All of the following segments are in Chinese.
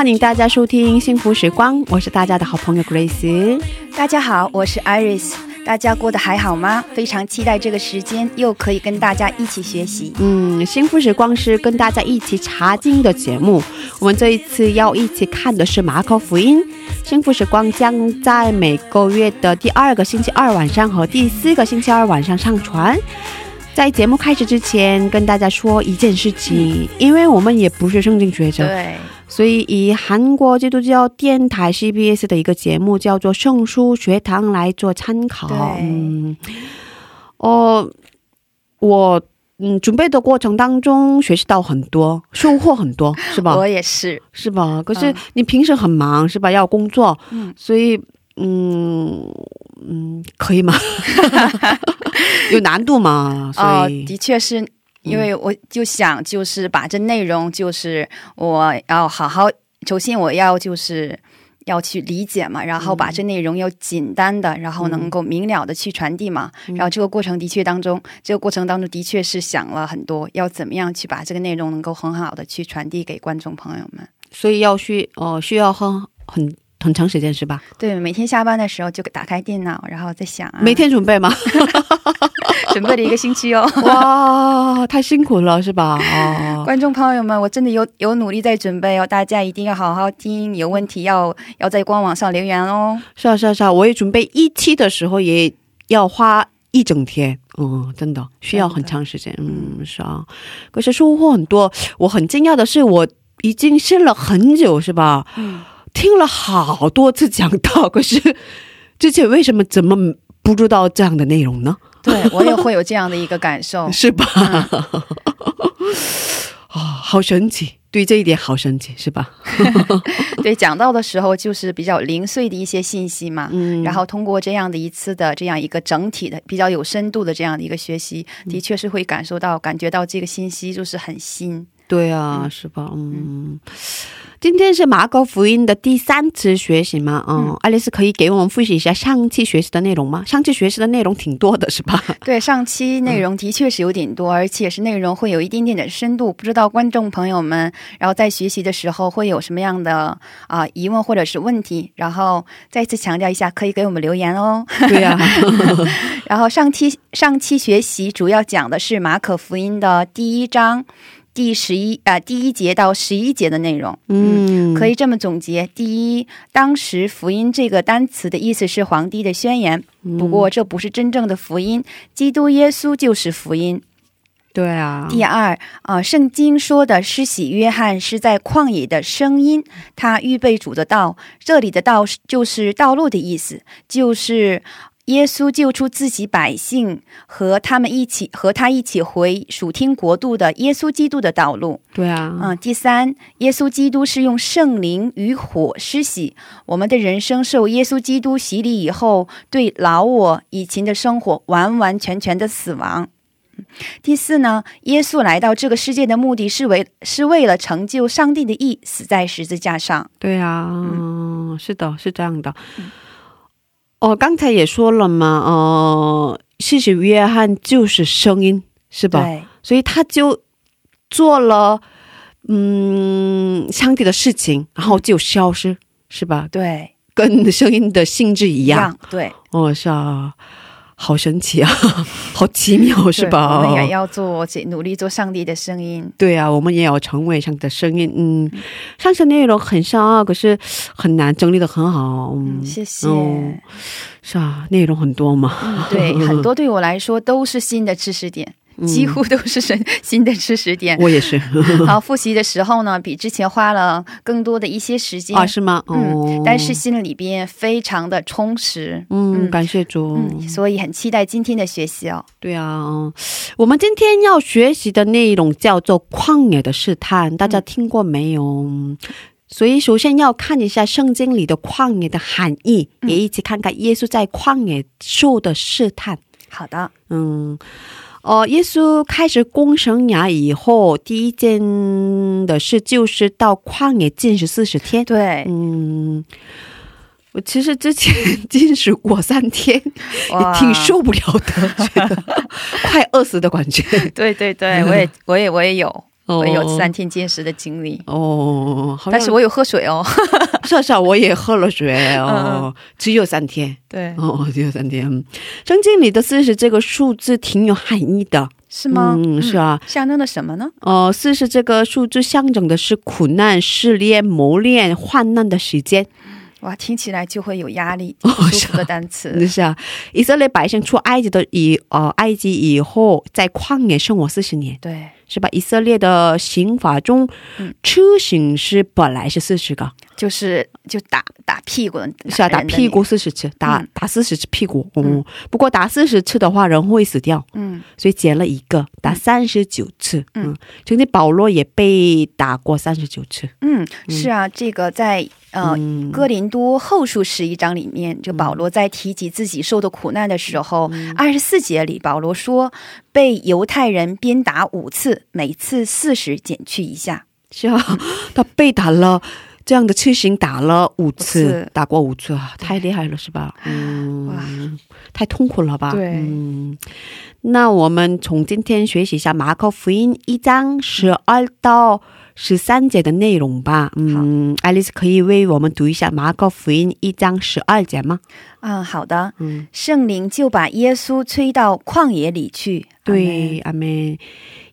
欢迎大家收听《幸福时光》，我是大家的好朋友 Grace。大家好，我是 Iris，大家过得还好吗？非常期待这个时间，又可以跟大家一起学习。嗯，幸福时光是跟大家一起查经的节目。我们这一次要一起看的是马可福音。幸福时光将在每个月的第二个星期二晚上和第四个星期二晚上上传。在节目开始之前，跟大家说一件事情，因为我们也不是圣经学者，对，所以以韩国基督教电台 CBS 的一个节目叫做《圣书学堂》来做参考。嗯，哦，我嗯准备的过程当中学习到很多，收获很多，是吧？我也是。是吧？可是嗯你平时很忙，是吧？要工作，嗯所以嗯嗯，可以吗？有难度吗？所哦，以、的确是。因为我就想，就是把这内容，就是我要好好，首先我要就是要去理解嘛，然后把这内容要简单的，然后能够明了的去传递嘛。然后这个过程的确当中，这个过程当中的确是想了很多，要怎么样去把这个内容能够很好的去传递给观众朋友们。所以要需哦、需要很很很长时间是吧？对，每天下班的时候就打开电脑，然后再想、啊，每天准备吗？准备了一个星期哦。哇，太辛苦了，是吧？哦，观众朋友们，我真的有有努力在准备哦，大家一定要好好听，有问题要要在官网上留言哦。是啊，是啊，是啊，我也准备一期的时候也要花一整天，嗯，真的需要很长时间，嗯，是啊。可是收获很多，我很惊讶的是，我已经信了很久，是吧？嗯，听了好多次讲道，可是之前为什么怎么不知道这样的内容呢？对我也会有这样的一个感受。是吧？啊、好神奇，对这一点好神奇，是吧？对，讲到的时候就是比较零碎的一些信息嘛。嗯，然后通过这样的一次的这样一个整体的比较有深度的这样的一个学习，的确是会感受到、感觉到这个信息就是很新。对啊，是吧？嗯，今天是马可福音的第三次学习嘛？嗯，爱丽丝可以给我们复习一下上期学习的内容吗？上期学习的内容挺多的，是吧？对，上期内容的确是有点多，而且是内容会有一点点的深度。不知道观众朋友们，然后在学习的时候会有什么样的啊、疑问或者是问题？然后再次强调一下，可以给我们留言哦。对呀、然后上期上期学习主要讲的是马可福音的第一章第十一啊、第一节到十一节的内容。嗯，可以这么总结：第一，当时福音这个单词的意思是皇帝的宣言，不过这不是真正的福音，基督耶稣就是福音。对啊，第二，啊、圣经说的施洗约翰是在旷野的声音，他预备主的道。这里的道是就是道路的意思，就是耶稣救出自己百姓和他们一起和他一起回属天国度的耶稣基督的道路。对啊，嗯，第三，耶稣基督是用圣灵与火施洗，我们的人生受耶稣基督洗礼以后，对老我以前的生活完完全全的死亡。嗯第四呢，耶稣来到这个世界的目的是为是为了成就上帝的意，死在十字架上。对啊，嗯，是的，是这样的。哦，刚才也说了嘛，呃，施洗约翰就是声音，是吧？对所以他就做了嗯上帝的事情，然后就消失，是吧？对，跟声音的性质一样。对，哦，是啊，好神奇啊，好奇妙是吧？我们也要做，努力做上帝的声音。对啊，我们也要成为上帝的声音。嗯，上次内容很深啊，可是很难整理的很好。嗯，谢谢。是啊，内容很多嘛。嗯，对，很多对我来说都是新的知识点。几乎都是新新的知识点，我也是。好，复习的时候呢，比之前花了更多的一些时间啊？是吗？嗯，但是心里边非常的充实。嗯，感谢主。嗯，所以很期待今天的学习哦。对啊，我们今天要学习的内容叫做旷野的试探，大家听过没有？所以首先要看一下圣经里的旷野的含义，也一起看看耶稣在旷野受的试探。好的，嗯。哦，耶稣开始公生涯以后，第一件的事就是到旷野禁食四十天。对，嗯，我其实之前进食过三天，也挺受不了的，觉得 快饿死的感觉。对对对，我也我也我也有。我有三天禁食的经历哦，但是我有喝水哦，少少我也喝了水哦，只有三天，对，哦，只有三天。圣经里的四十这个数字挺有含义的，是吗？嗯，是啊，象征的什么呢？哦，四十这个数字象征的是苦难、试炼、磨练、患难的时间。哇，听起来就会有压力，不舒服的单词。是啊，以色列百姓出埃及的以呃埃及以后，在旷野生活四十年。对。是吧？以色列的刑法中，车刑是本来是四十个，就是就打打屁股，是啊，打屁股四十次，打打四十次屁股。嗯，不过打四十次的话，人会死掉。嗯，所以减了一个，打三十九次。嗯，曾经保罗也被打过三十九次。嗯，是啊，这个在。呃，哥林多后书十一章里面，就保罗在提及自己受的苦难的时候，二十四节里，保罗说被犹太人鞭打五次，每次四十减去一下。是啊，他被打了这样的次刑，打了五次，打过五次啊，太厉害了，是吧？嗯，太痛苦了吧？对。嗯，那我们从今天学习一下马可福音一章十二到。十三节的内容吧，嗯，爱丽丝可以为我们读一下马可福音一章十二节吗？嗯，好的，嗯，圣灵就把耶稣催到旷野里去，对，阿门。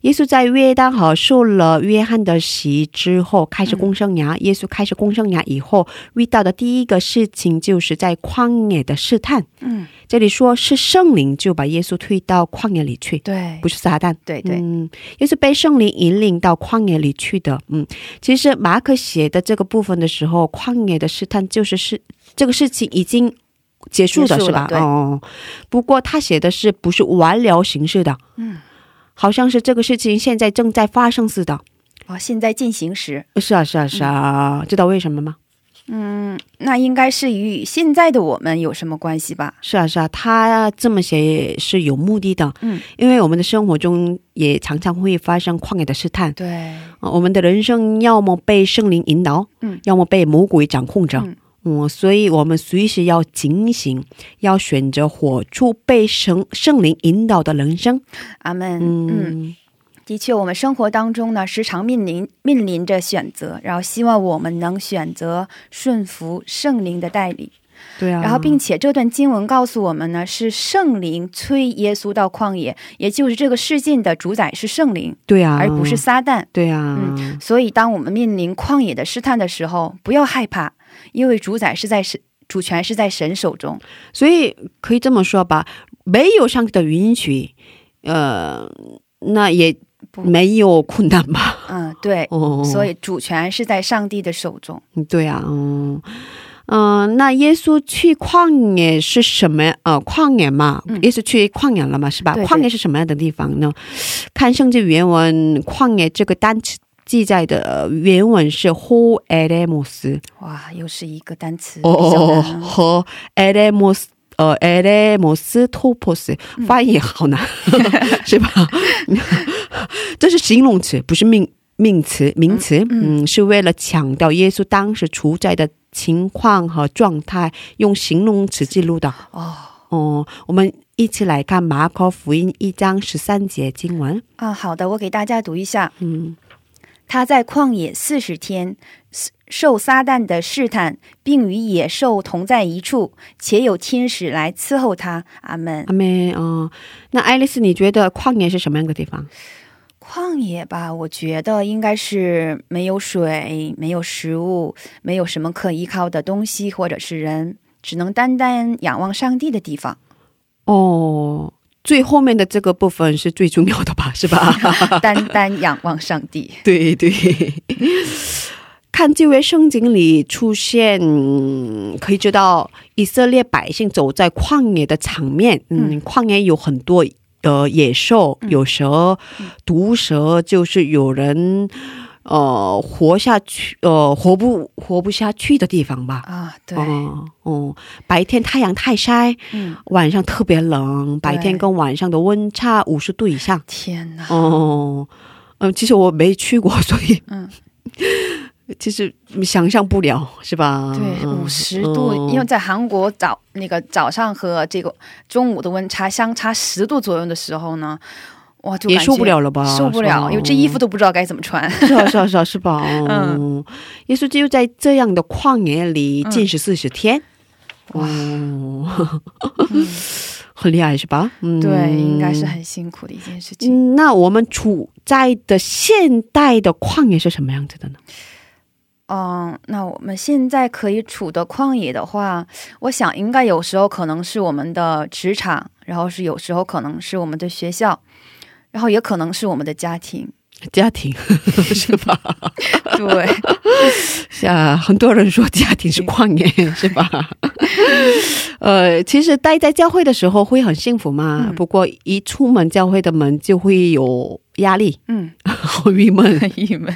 耶稣在约旦河受了约翰的洗之后，开始公生涯。耶稣开始公生涯以后，遇到的第一个事情就是在旷野的试探。嗯，这里说是圣灵就把耶稣推到旷野里去，对，不是撒旦。对对，嗯，耶稣被圣灵引领到旷野里去的。嗯，其实马可写的这个部分的时候，旷野的试探就是是这个事情已经结束的，是吧？哦，不过他写的是不是完了形式的？嗯。好像是这个事情现在正在发生似的，哦，现在进行时。是啊，是啊，是啊，知道为什么吗？嗯，那应该是与现在的我们有什么关系吧？是啊，是啊，他这么写是有目的的。嗯，因为我们的生活中也常常会发生旷野的试探。对，我们的人生要么被圣灵引导，嗯，要么被魔鬼掌控着。嗯，所以我们随时要警醒，要选择活出被圣圣灵引导的人生。阿门。嗯，的确，我们生活当中呢，时常面临面临着选择，然后希望我们能选择顺服圣灵的带领。对啊。然后，并且这段经文告诉我们呢，是圣灵催耶稣到旷野，也就是这个世界的主宰是圣灵。对啊，而不是撒旦。对啊。嗯，所以当我们面临旷野的试探的时候，不要害怕。因为主宰是在神，主权是在神手中，所以可以这么说吧，没有上帝的允许，呃，那也没有困难吧？嗯，对，哦所以主权是在上帝的手中。对啊，嗯嗯，那耶稣去旷野是什么？呃，旷野嘛，耶稣去旷野了嘛，是吧？旷野是什么样的地方呢？看圣经原文，旷野这个单词。记载的原文是 “ho elemos”，哇，又是一个单词哦，和 elemos，呃，elemos topos，发音好难，是吧？这是形容词，不是命名词，名词，嗯，是为了强调耶稣当时处在的情况和状态，用形容词记录的。哦哦，我们一起来看马可福音一章十三节经文。啊，好的，我给大家读一下，嗯。他在旷野四十天，受撒旦的试探，并与野兽同在一处，且有天使来伺候他。阿门。阿门，哦，那爱丽丝，你觉得旷野是什么样的地方？旷野吧，我觉得应该是没有水、没有食物、没有什么可依靠的东西或者是人，只能单单仰望上帝的地方。哦，最后面的这个部分是最重要的吧？是吧？单单仰望上帝。对对。看这位圣经里出现，可以知道以色列百姓走在旷野的场面。嗯，旷野有很多的野兽，有蛇、毒蛇，就是有人呃活下去，呃活不活不下去的地方吧？啊，对，哦，白天太阳太晒，嗯，晚上特别冷，白天跟晚上的温差五十度以上。天哪！哦，嗯，其实我没去过，所以嗯。其实想象不了，是吧？对，五十度，因为在韩国早那个早上和这个中午的温差相差十度左右的时候呢，哇，就也受不了了吧？受不了，因为这衣服都不知道该怎么穿。是啊，是啊，是啊，是吧？嗯，耶稣就在这样的旷野里禁食四十天，哇，很厉害，是吧？嗯，对，应该是很辛苦的一件事情。那我们处在的现代的旷野是什么样子的呢？嗯，那我们现在可以处的旷野的话，我想应该有时候可能是我们的职场，然后是有时候可能是我们的学校，然后也可能是我们的家庭。家庭 是吧？对，像很多人说家庭是旷野，是吧？呃，其实待在教会的时候会很幸福嘛，不过一出门教会的门就会有压力，嗯，好郁闷，很郁闷。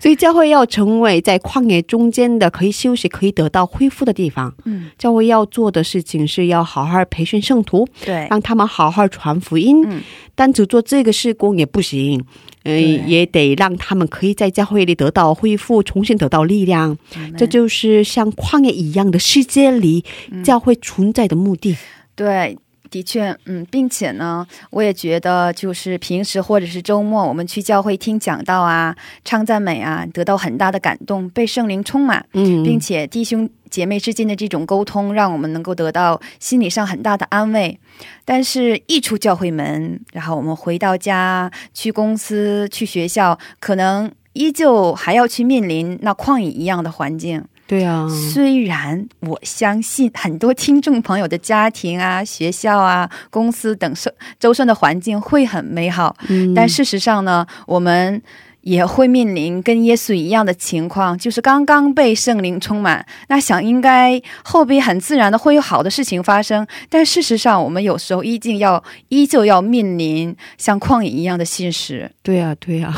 所以教会要成为在旷野中间的可以休息、可以得到恢复的地方。嗯，教会要做的事情是要好好培训圣徒，对，让他们好好传福音。嗯，单只做这个事工也不行。嗯，也得让他们可以在教会里得到恢复，重新得到力量。这就是像旷野一样的世界里，教会存在的目的。对。的确，嗯，并且呢，我也觉得，就是平时或者是周末，我们去教会听讲道啊、唱赞美啊，得到很大的感动，被圣灵充满，嗯，并且弟兄姐妹之间的这种沟通，让我们能够得到心理上很大的安慰。但是，一出教会门，然后我们回到家、去公司、去学校，可能依旧还要去面临那旷野一样的环境。对啊，虽然我相信很多听众朋友的家庭啊、学校啊、公司等周周身的环境会很美好，嗯，但事实上呢，我们也会面临跟耶稣一样的情况，就是刚刚被圣灵充满，那想应该后边很自然的会有好的事情发生，但事实上我们有时候依旧要依旧要面临像旷野一样的现实。对啊，对啊，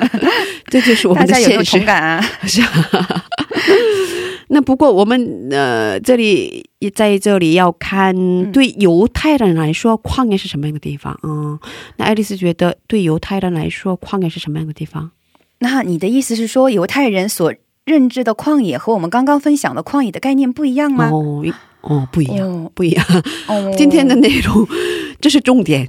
这就是我们的现实感啊，是啊。那不过我们呃，这里在这里要看对犹太人来说，旷野是什么样的地方啊？那爱丽丝觉得对犹太人来说，旷野是什么样的地方？那你的意思是说，犹太人所认知的旷野和我们刚刚分享的旷野的概念不一样吗？哦，哦，不一样，不一样。哦，今天的内容这是重点。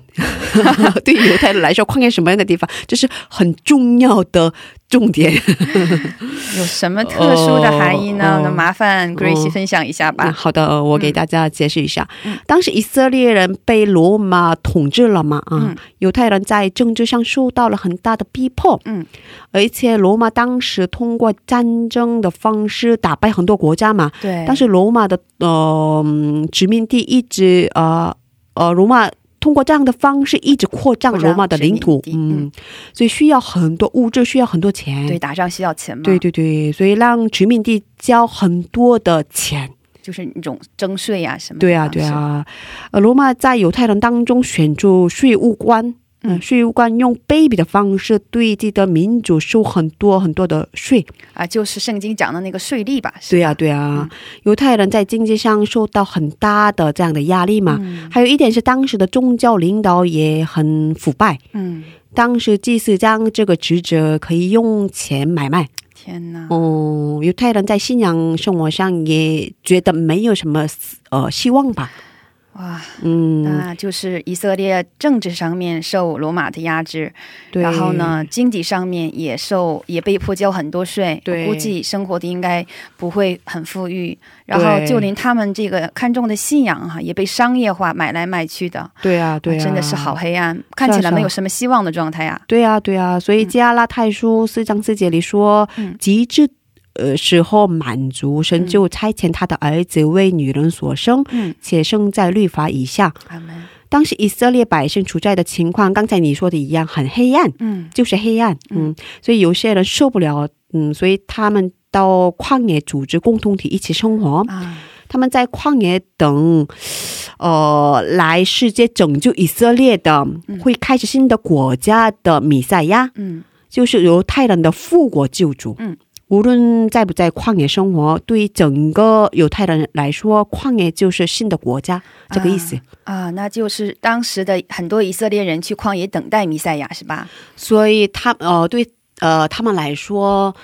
对犹太人来说，旷野什么样的地方，这是很重要的。重点 有什么特殊的含义呢？那麻烦 Grace 分享一下吧。好的，我给大家解释一下。当时以色列人被罗马统治了嘛？啊，犹太人在政治上受到了很大的逼迫。嗯，而且罗马当时通过战争的方式打败很多国家嘛。对。但是罗马的呃殖民地一直呃呃罗马。通过这样的方式一直扩张罗马的领土，嗯，所以需要很多物质，需要很多钱。对，打仗需要钱嘛？对对对，所以让殖民地交很多的钱，就是那种征税呀什么。对啊对啊，呃，罗马在犹太人当中选出税务官。嗯，税务官用卑鄙的方式对自己的民主收很多很多的税啊，就是圣经讲的那个税利吧？对呀，对呀。犹太人在经济上受到很大的这样的压力嘛。还有一点是，当时的宗教领导也很腐败。嗯，当时祭司将这个职责可以用钱买卖。天哪！哦，犹太人在信仰生活上也觉得没有什么呃希望吧。哇，嗯，那就是以色列政治上面受罗马的压制，对。然后呢，经济上面也受也被迫交很多税，对。我估计生活的应该不会很富裕。然后就连他们这个看重的信仰哈、也被商业化买来卖去的，对啊，对啊，真的是好黑暗，看起来没有什么希望的状态啊。对啊，对啊，所以加拉太书四章四节里说，嗯。极致呃时候满足，神就差遣他的儿子为女人所生，嗯，且生在律法以下。当时以色列百姓处在的情况，刚才你说的一样，很黑暗，嗯。就是黑暗，嗯，所以有些人受不了，嗯，所以他们到旷野组织共同体一起生活，啊，他们在旷野等，呃，来世界拯救以色列的，会开始新的国家的弥赛亚，嗯。就是犹太人的复国救主。嗯，无论在不在旷野生活，对于整个犹太人来说，旷野就是新的国家，这个意思。啊，那就是当时的很多以色列人去旷野等待弥赛亚是吧？所以他呃，对呃他们来说，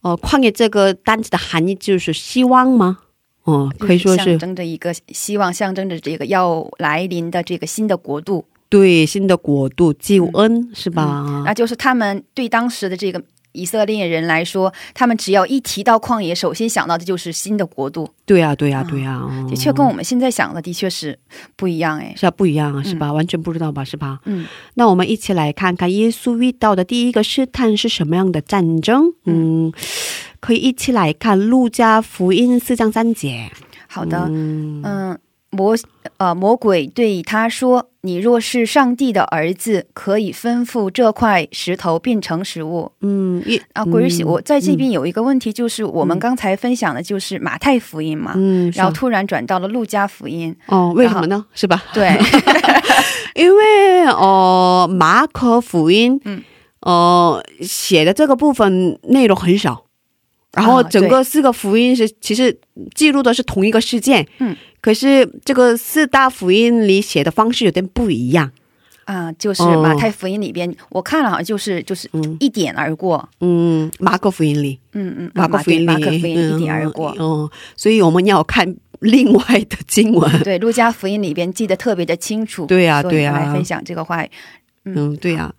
呃，旷野这个单词的含义就是希望吗？嗯、可以说就是象征着一个希望，象征着这个要来临的这个新的国度。对新的国度救恩、是吧？那就是他们对当时的这个以色列人来说，他们只要一提到旷野，首先想到的就是新的国度。对呀、对呀、对呀、嗯的确跟我们现在想的的确是不一样哎。是啊，不一样啊，是吧？完全不知道吧，是吧？嗯那我们一起来看看耶稣遇到的第一个试探是什么样的战争？嗯，可以一起来看路加福音四章三节。好的，嗯嗯，魔呃魔鬼对他说：“你若是上帝的儿子，可以吩咐这块石头变成食物。嗯，一”啊，鬼儿喜，嗯我在这边有一个问题，就是我们刚才分享的就是马太福音嘛，嗯，然后突然转到了路加福音，哦，为什么呢？是吧？对 因为呃，马可福音，嗯呃，写的这个部分内容很少，然后啊整个四个福音是其实记录的是同一个事件，嗯，可是这个四大福音里写的方式有点不一样，啊，就是哦。马太福音里边，我看了好像就是就是嗯。一点而过，嗯，马可福音里，嗯嗯，马可福音里，马可福音一点而过。嗯，嗯所以我们要看另外的经文，对，路加福音里边记得特别的清楚。对呀所以对呀。我来分享这个话。嗯，对呀、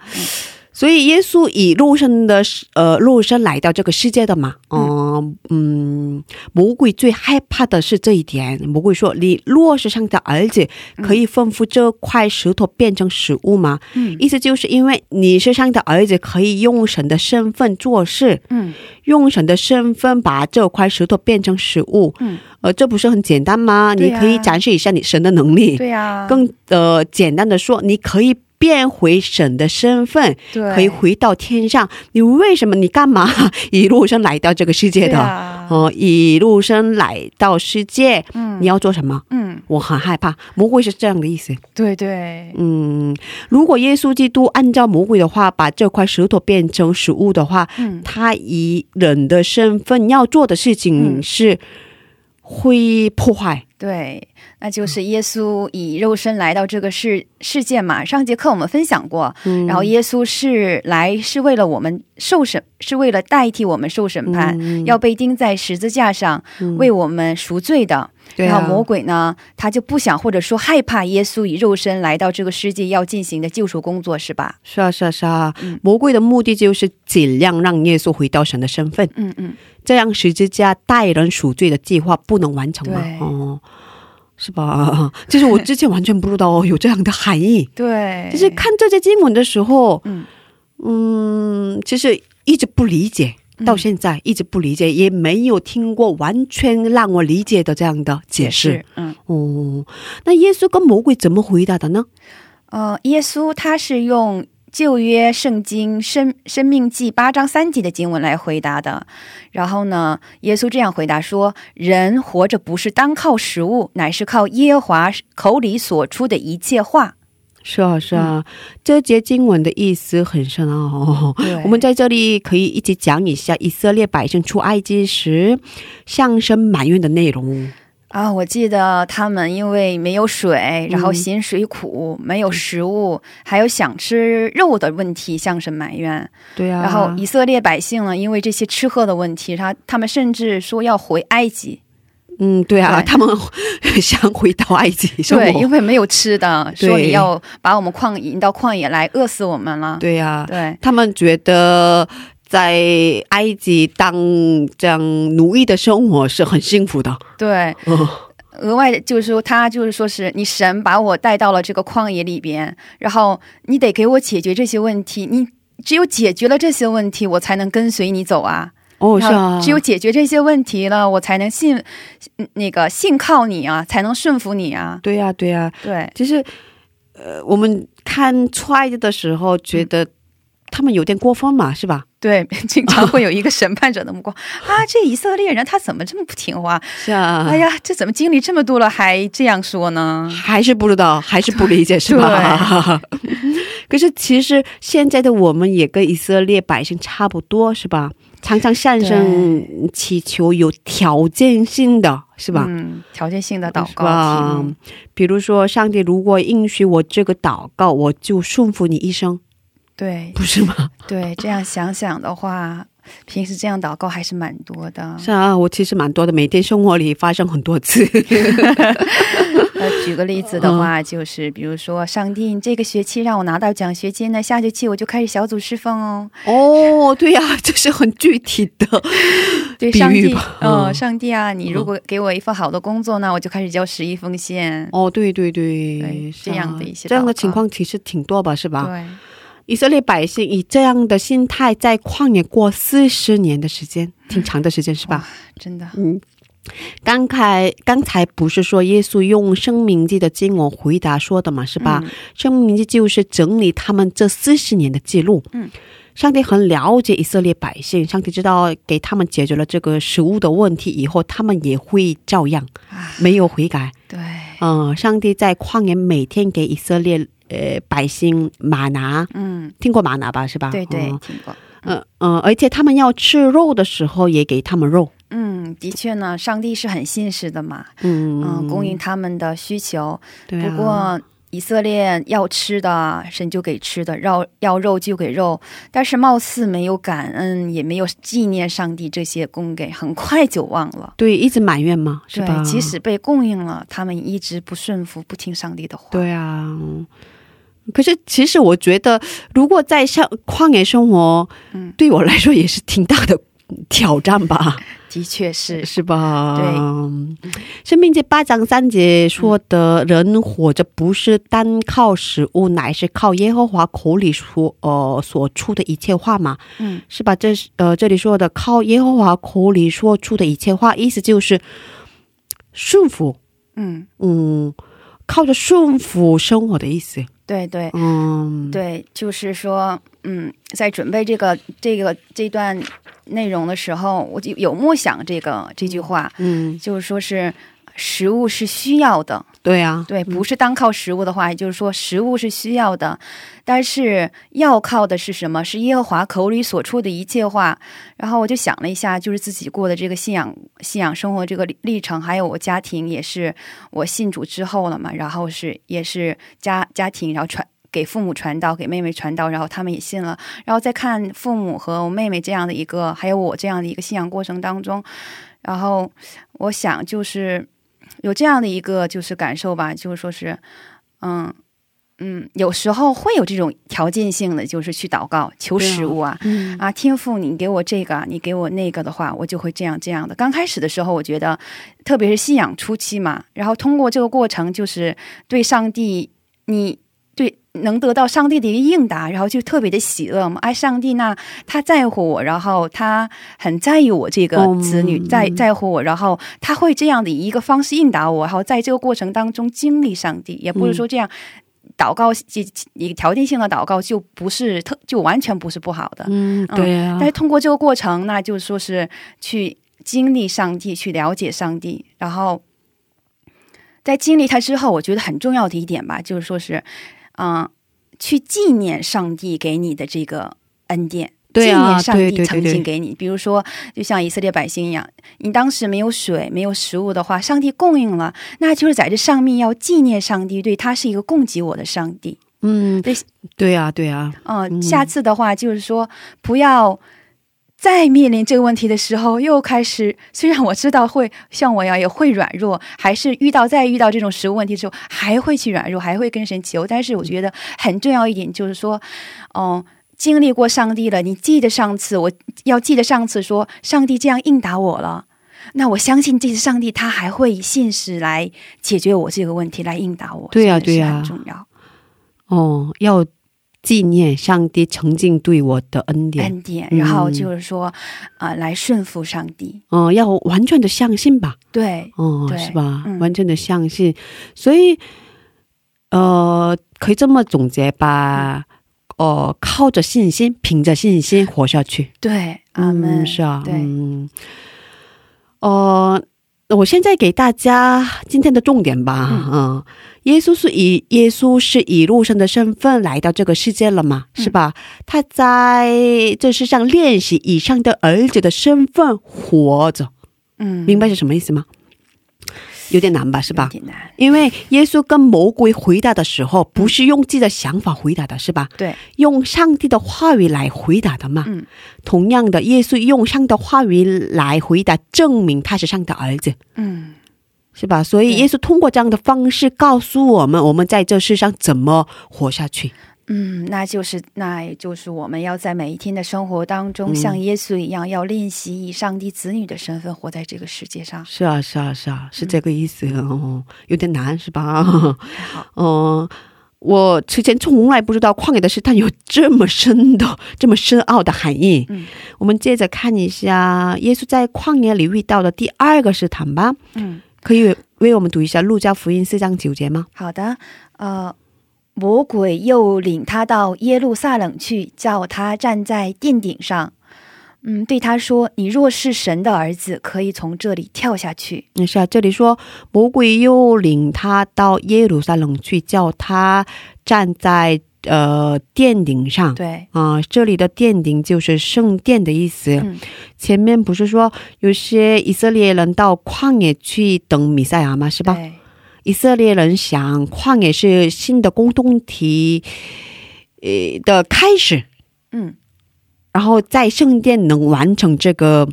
所以耶稣以肉身的呃肉身来到这个世界的嘛，嗯嗯，魔鬼最害怕的是这一点。魔鬼说：“你若是上帝的儿子，可以吩咐这块石头变成食物吗？”嗯意思就是因为你是上的儿子，可以用神的身份做事，嗯用神的身份把这块石头变成食物。嗯，呃，这不是很简单吗？你可以展示一下你神的能力。对呀、更呃简单的说，你可以变回神的身份，对可以回到天上。你为什么？你干嘛 一路上来到这个世界对的？啊哦、一路上来到世界，嗯你要做什么？嗯，我很害怕，魔鬼是这样的意思。对对，嗯，如果耶稣基督按照魔鬼的话，把这块石头变成食物的话，嗯他以人的身份要做的事情嗯是会破坏。对，那就是耶稣以肉身来到这个世世界嘛。上节课我们分享过，嗯然后耶稣是来是为了我们受审，是为了代替我们受审判，嗯要被钉在十字架上，为我们赎罪的。然后魔鬼呢，他就不想或者说害怕耶稣以肉身来到这个世界要进行的救赎工作，是吧？是啊，是啊，是啊。嗯魔鬼的目的就是尽量让耶稣回到神的身份，嗯嗯，这样十字架代人赎罪的计划不能完成吗对？哦，是吧？就是我之前完全不知道有这样的含义，对，就是看这些经文的时候，嗯嗯，其实一直不理解。到现在一直不理解，也没有听过完全让我理解的这样的解释。嗯哦，那耶稣跟魔鬼怎么回答的呢？呃，耶稣他是用。旧约圣经生生命记八章三节的经文来回答的，然后呢，耶稣这样回答说：“人活着不是单靠食物，乃是靠耶和华口里所出的一切话。是啊，是啊，这节经文的意思很深啊、哦。我们在这里可以一起讲一下以色列百姓出埃及时向神埋怨的内容。啊，我记得他们因为没有水，然后咸水苦，没有食物，还有想吃肉的问题向神埋怨。对啊，然后以色列百姓呢，因为这些吃喝的问题，他他们甚至说要回埃及。嗯，对啊，对他们 想回到埃及生对，活因。为没有吃的，对说你要把我们旷引到旷野来，饿死我们了。对呀、对他们觉得在埃及当这样奴役的生活是很幸福的。对，哦额外的就是说，他就是说是你神把我带到了这个旷野里边，然后你得给我解决这些问题，你只有解决了这些问题，我才能跟随你走啊。哦，是啊，只有解决这些问题了，我才能信嗯那个信靠你啊，才能顺服你啊。对呀、对呀、对其实，呃，我们看出来的时候觉得他们有点过分嘛，是吧？对，经常会有一个审判者的目光 啊，这以色列人他怎么这么不听话？是啊，哎呀，这怎么经历这么多了还这样说呢？还是不知道，还是不理解，是吧？可是其实现在的我们也跟以色列百姓差不多，是吧？常常向神祈求有条件性的，是吧？嗯，条件性的祷告比如说，上帝如果应许我这个祷告，我就顺服你一生，对不是吗？对，这样想想的话，平时这样祷告还是蛮多的。是啊，我其实蛮多的，每天生活里发生很多次。呃，举个例子的话，就是比如说，上帝，你这个学期让我拿到奖学金呢，下学期我就开始小组侍奉哦。哦，对呀、这是很具体的。对，上帝，嗯、嗯上帝啊，你如果给我一份好的工作呢，我就开始交十一封信。哦，对对对，这样的一些这样的情况其实挺多吧，是吧？对，以色列百姓以这样的心态在旷野过四十年的时间，挺长的时间，是吧？真的，嗯。刚才刚才不是说耶稣用生命记的经文回答说的嘛，是吧？嗯生命记就是整理他们这四十年的记录。嗯，上帝很了解以色列百姓，上帝知道给他们解决了这个食物的问题以后，他们也会照样啊，没有悔改。对，嗯，上帝在旷野每天给以色列呃百姓玛拿，嗯，听过玛拿吧？是吧？对对，嗯听过。嗯嗯，而且他们要吃肉的时候，也给他们肉。嗯，的确呢，上帝是很信实的嘛，嗯嗯，供应他们的需求。对啊。不过以色列要吃的，神就给吃的；要要肉就给肉。但是貌似没有感恩，也没有纪念上帝这些供给，很快就忘了。对，一直埋怨嘛，是吧？对，即使被供应了，他们一直不顺服，不听上帝的话。对啊。可是，其实我觉得，如果在上旷野生活，嗯。对我来说也是挺大的挑战吧，的确是，是吧？对。对。生命记八章三节说的，人活着不是单靠食物，乃是靠耶和华口里说呃所出的一切话嘛，嗯。是吧？这是呃这里说的靠耶和华口里说出的一切话，意思就是顺服，嗯，嗯，靠着顺服生活的意思，对对。嗯，对，就是说，嗯，在准备这个这个这段内容的时候，我就有默想这个这句话，嗯，就是说是食物是需要的，对啊，对，不是单靠食物的话，也就是说食物是需要的，但是要靠的是什么？是耶和华口里所出的一切话。然后我就想了一下，就是自己过的这个信仰信仰生活这个历历程，还有我家庭也是我信主之后了嘛，然后是也是家家庭，然后传。给父母传道，给妹妹传道，然后他们也信了。然后再看父母和我妹妹这样的一个，还有我这样的一个信仰过程当中，然后我想就是有这样的一个就是感受吧，就是说是，嗯嗯，有时候会有这种条件性的，就是去祷告求食物啊。嗯啊，天父，你给我这个，你给我那个的话，我就会这样这样的。刚开始的时候，我觉得，特别是信仰初期嘛，然后通过这个过程，就是对上帝，你对能得到上帝的一个应答，然后就特别的喜乐嘛。哎，上帝那他在乎我，然后他很在意我这个子女，嗯在在乎我，然后他会这样的一个方式应答我，然后在这个过程当中经历上帝，也不是说这样。祷告这一个条件性的祷告就不是特就完全不是不好的，嗯，对啊，但是通过这个过程，那就是说是去经历上帝，去了解上帝，然后在经历他之后，我觉得很重要的一点吧，就是说是，嗯、去纪念上帝给你的这个恩典。对啊纪念上帝曾经给你，比如说，就像以色列百姓一样，你当时没有水、没有食物的话，上帝供应了，那就是在这上面要纪念上帝，对他是一个供给我的上帝。嗯，对对啊，对啊，嗯，嗯下次的话就是说不要再面临这个问题的时候，又开始，虽然我知道会像我一样也会软弱，还是遇到再遇到这种食物问题的时候，还会去软弱，还会跟神求。但是我觉得很重要一点就是说，嗯，经历过上帝了，你记得上次，我要记得上次说上帝这样应答我了，那我相信这次上帝他还会以信实来解决我这个问题，来应答我。对呀对呀很重要。哦，要纪念上帝曾经对我的恩典，恩典，嗯然后就是说，啊、来顺服上帝。哦、要完全的相信吧，对，哦，对是吧？嗯。完全的相信，所以，呃，可以这么总结吧，呃，靠着信心，凭着信心活下去。对，阿门。嗯，是啊，对，嗯，呃，我现在给大家今天的重点吧，嗯、耶稣是以耶稣是以路上的身份来到这个世界了嘛，嗯是吧？他在这世上练习以上的儿子的身份活着，嗯，明白是什么意思吗？有点难吧，是吧有？点难。因为耶稣跟魔鬼回答的时候，不是用自己的想法回答的，是吧？对，用上帝的话语来回答的嘛。嗯同样的，耶稣用上帝的话语来回答，证明他是上帝的儿子，嗯，是吧？所以耶稣通过这样的方式告诉我们，我们在这世上怎么活下去。嗯，那就是，那也就是我们要在每一天的生活当中，嗯像耶稣一样，要练习以上帝子女的身份活在这个世界上。是啊，是啊，是啊，是这个意思、哦，有点难，是吧？好，嗯、我之前从来不知道旷野的试探有这么深的、这么深奥的含义。嗯我们接着看一下耶稣在旷野里遇到的第二个试探吧。嗯，可以为我们读一下《路加福音》四章九节吗？好的。呃，魔鬼又领他到耶路撒冷去，叫他站在殿顶上。嗯，对他说：“你若是神的儿子，可以从这里跳下去。那是啊，这里说魔鬼又领他到耶路撒冷去，叫他站在呃殿顶上。对，啊、这里的殿顶就是圣殿的意思。嗯前面不是说有些以色列人到旷野去等弥赛亚吗？是吧？对，以色列人想旷野是新的共同体，呃的开始，嗯。然后在圣殿能完成这个，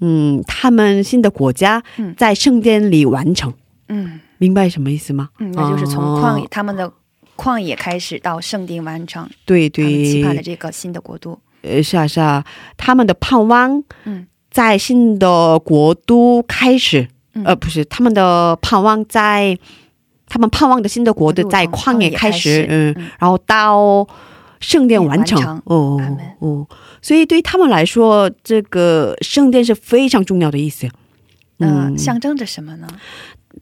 嗯，他们新的国家嗯。在圣殿里完成，嗯。明白什么意思吗？嗯，那就是从旷野、哦。他们的旷野开始到圣殿完成对。他们期盼的，这个新的国度。呃，是啊是啊，他们的盼望嗯。在新的国度开始，嗯呃，不是他们的盼望在他们盼望的新的国度在旷野开始始，嗯，嗯然后到圣殿完成，完成哦哦，所以对他们来说，这个圣殿是非常重要的意思。嗯、嗯，象征着什么呢？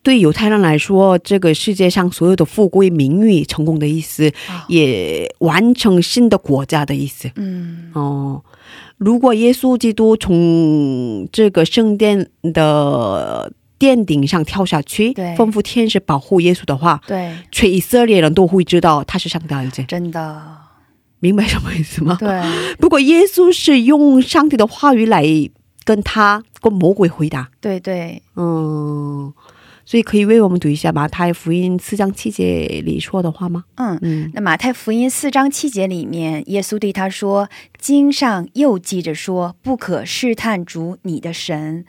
对犹太人来说，这个世界上所有的富贵、名誉、成功的意思，啊也完成新的国家的意思。嗯哦，如果耶稣基督从这个圣殿的殿顶上跳下去，对吩咐天使保护耶稣的话，对，全以色列人都会知道他是上帝的儿子。真的明白什么意思吗？对，不过耶稣是用上帝的话语来跟他跟魔鬼回答，对对，嗯，所以可以为我们读一下马太福音四章七节里说的话吗？嗯。嗯，那马太福音四章七节里面，耶稣对他说：“经上又记着说，不可试探主你的神。”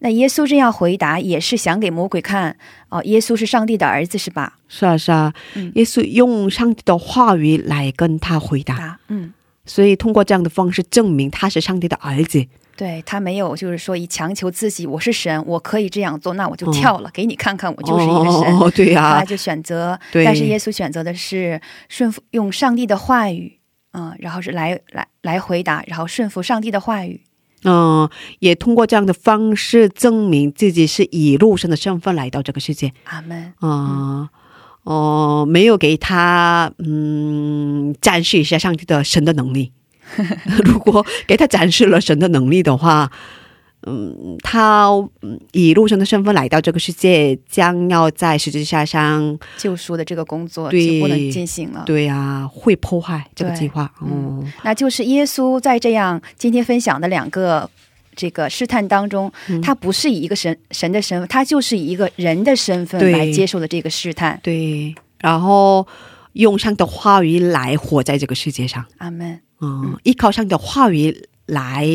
那耶稣这样回答，也是想给魔鬼看哦，耶稣是上帝的儿子，是吧？是啊是啊，嗯耶稣用上帝的话语来跟他回答，答，嗯，所以通过这样的方式证明他是上帝的儿子。对他没有就是说以强求自己，我是神，我可以这样做，那我就跳了，给你看看，我就是一个神。哦，对呀、他就选择，对但是耶稣选择的是顺服，用上帝的话语，嗯，然后是来来来回答，然后顺服上帝的话语。嗯，也通过这样的方式证明自己是以肉身的身份来到这个世界。阿门。嗯，哦、没有给他嗯展示一下上帝的神的能力。如果给他展示了神的能力的话，嗯，他嗯以路生的身份来到这个世界，将要在十字架上，救赎的这个工作对就不能进行了。对呀、会破坏这个计划。嗯哦，那就是耶稣在这样今天分享的两个这个试探当中，嗯他不是以一个神神的身份，他就是以一个人的身份来接受的这个试探。对，然后用上的话语来活在这个世界上。阿门。嗯，依靠上的话语来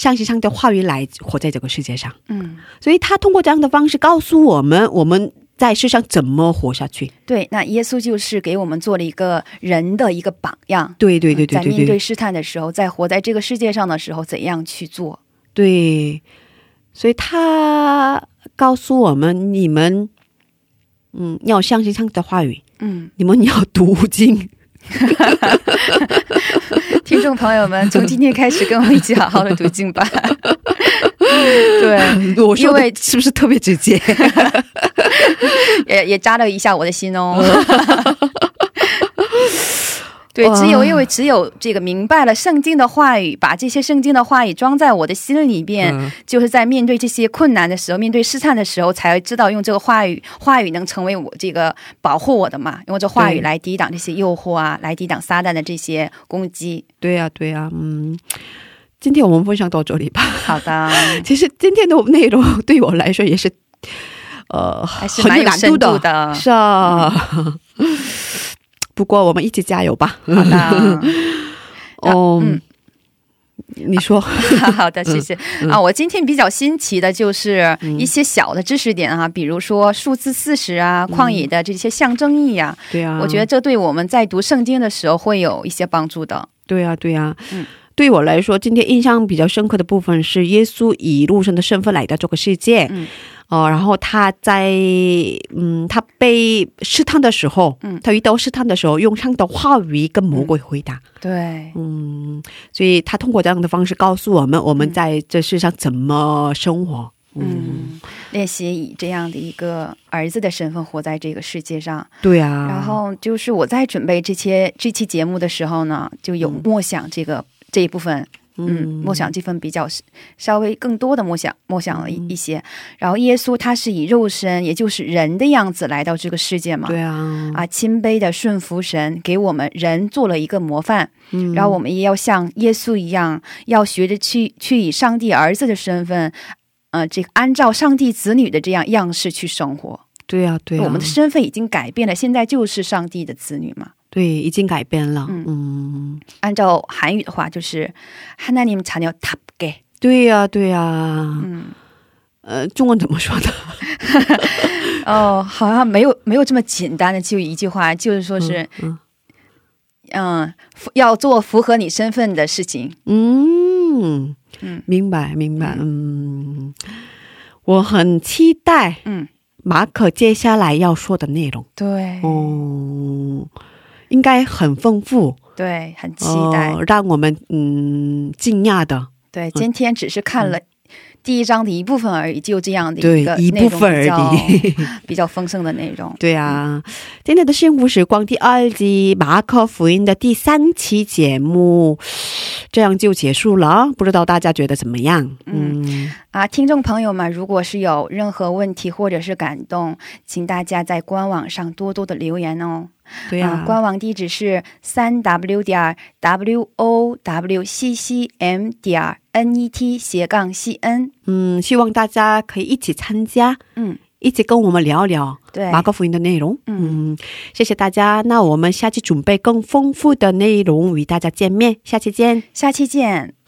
相信上帝的话语来活在这个世界上。嗯，所以他通过这样的方式告诉我们，我们在世上怎么活下去。对，那耶稣就是给我们做了一个人的一个榜样。对对对对在对对面对试探的时候，在活在这个世界上的时候，怎样去做？对，所以他告诉我们，你们嗯要相信上帝的话语，嗯，你们要读经。听众朋友们，从今天开始跟我们一起好好的读经吧。对，我说因为的是不是特别直接？也也扎了一下我的心哦。对，只有因为只有这个明白了圣经的话语，把这些圣经的话语装在我的心里边，嗯就是在面对这些困难的时候，面对试探的时候，才会知道用这个话语，话语能成为我这个保护我的嘛，用这话语来抵挡这些诱惑啊，来抵挡撒旦的这些攻击。对呀、对呀、嗯。今天我们分享到这里吧。好的，其实今天的内容对我来说也是，呃，还是蛮有深难度的。度的。是啊。不过我们一起加油吧。好的。哦，嗯你说，好的，谢谢、嗯啊。我今天比较新奇的就是一些小的知识点啊，比如说数字四十啊，旷野的这些象征意啊，对啊，我觉得这对我们在读圣经的时候会有一些帮助的。对啊、对啊、嗯对我来说，今天印象比较深刻的部分是耶稣以肉身的身份来到这个世界，嗯。哦，然后他在嗯，他被试探的时候，嗯。他遇到试探的时候，用上的话语跟魔鬼回答，对，嗯，所以他通过这样的方式告诉我们，我们在这世上怎么生活，嗯，嗯，练习以这样的一个儿子的身份活在这个世界上。对啊，然后就是我在准备这些这期节目的时候呢，就有默想这个、这一部分。嗯，默想这份比较稍微更多的默想，默想了一一些。然后耶稣他是以肉身，也就是人的样子来到这个世界嘛。对啊，啊，谦卑的顺服神，给我们人做了一个模范。嗯然后我们也要像耶稣一样，要学着去去以上帝儿子的身份，呃，这个按照上帝子女的这样样式去生活。对啊，对啊，我们的身份已经改变了，现在就是上帝的子女嘛。对已经改变了，嗯嗯，按照韩语的话，就是하나님자녀답게。 对呀、对呀、嗯，呃，中文怎么说的？哦，好像没有没有这么简单的就一句话，就是说是，嗯嗯，符要做符合你身份的事情。嗯嗯明白明白，嗯，我很期待嗯，马可接下来要说的内容，对，哦， 应该很丰富，对，很期待。呃让我们嗯惊讶的，对，今天只是看了第一章的一部分而已，就这样的一个一部分而已。比较丰盛的内容。对啊，今天的幸福时光第二季马可福音的第三期节目，这样就结束了。不知道大家觉得怎么样？嗯，啊，听众朋友们，如果是有任何问题或者是感动，请大家在官网上多多的留言哦。对啊，官网地址是三 w 点 w o w c c m 点 n e t 斜杠 c n。嗯，希望大家可以一起参加，嗯，一起跟我们聊聊对，马可福音的内容。嗯嗯，谢谢大家。那我们下期准备更丰富的内容与大家见面，下期见。下期见。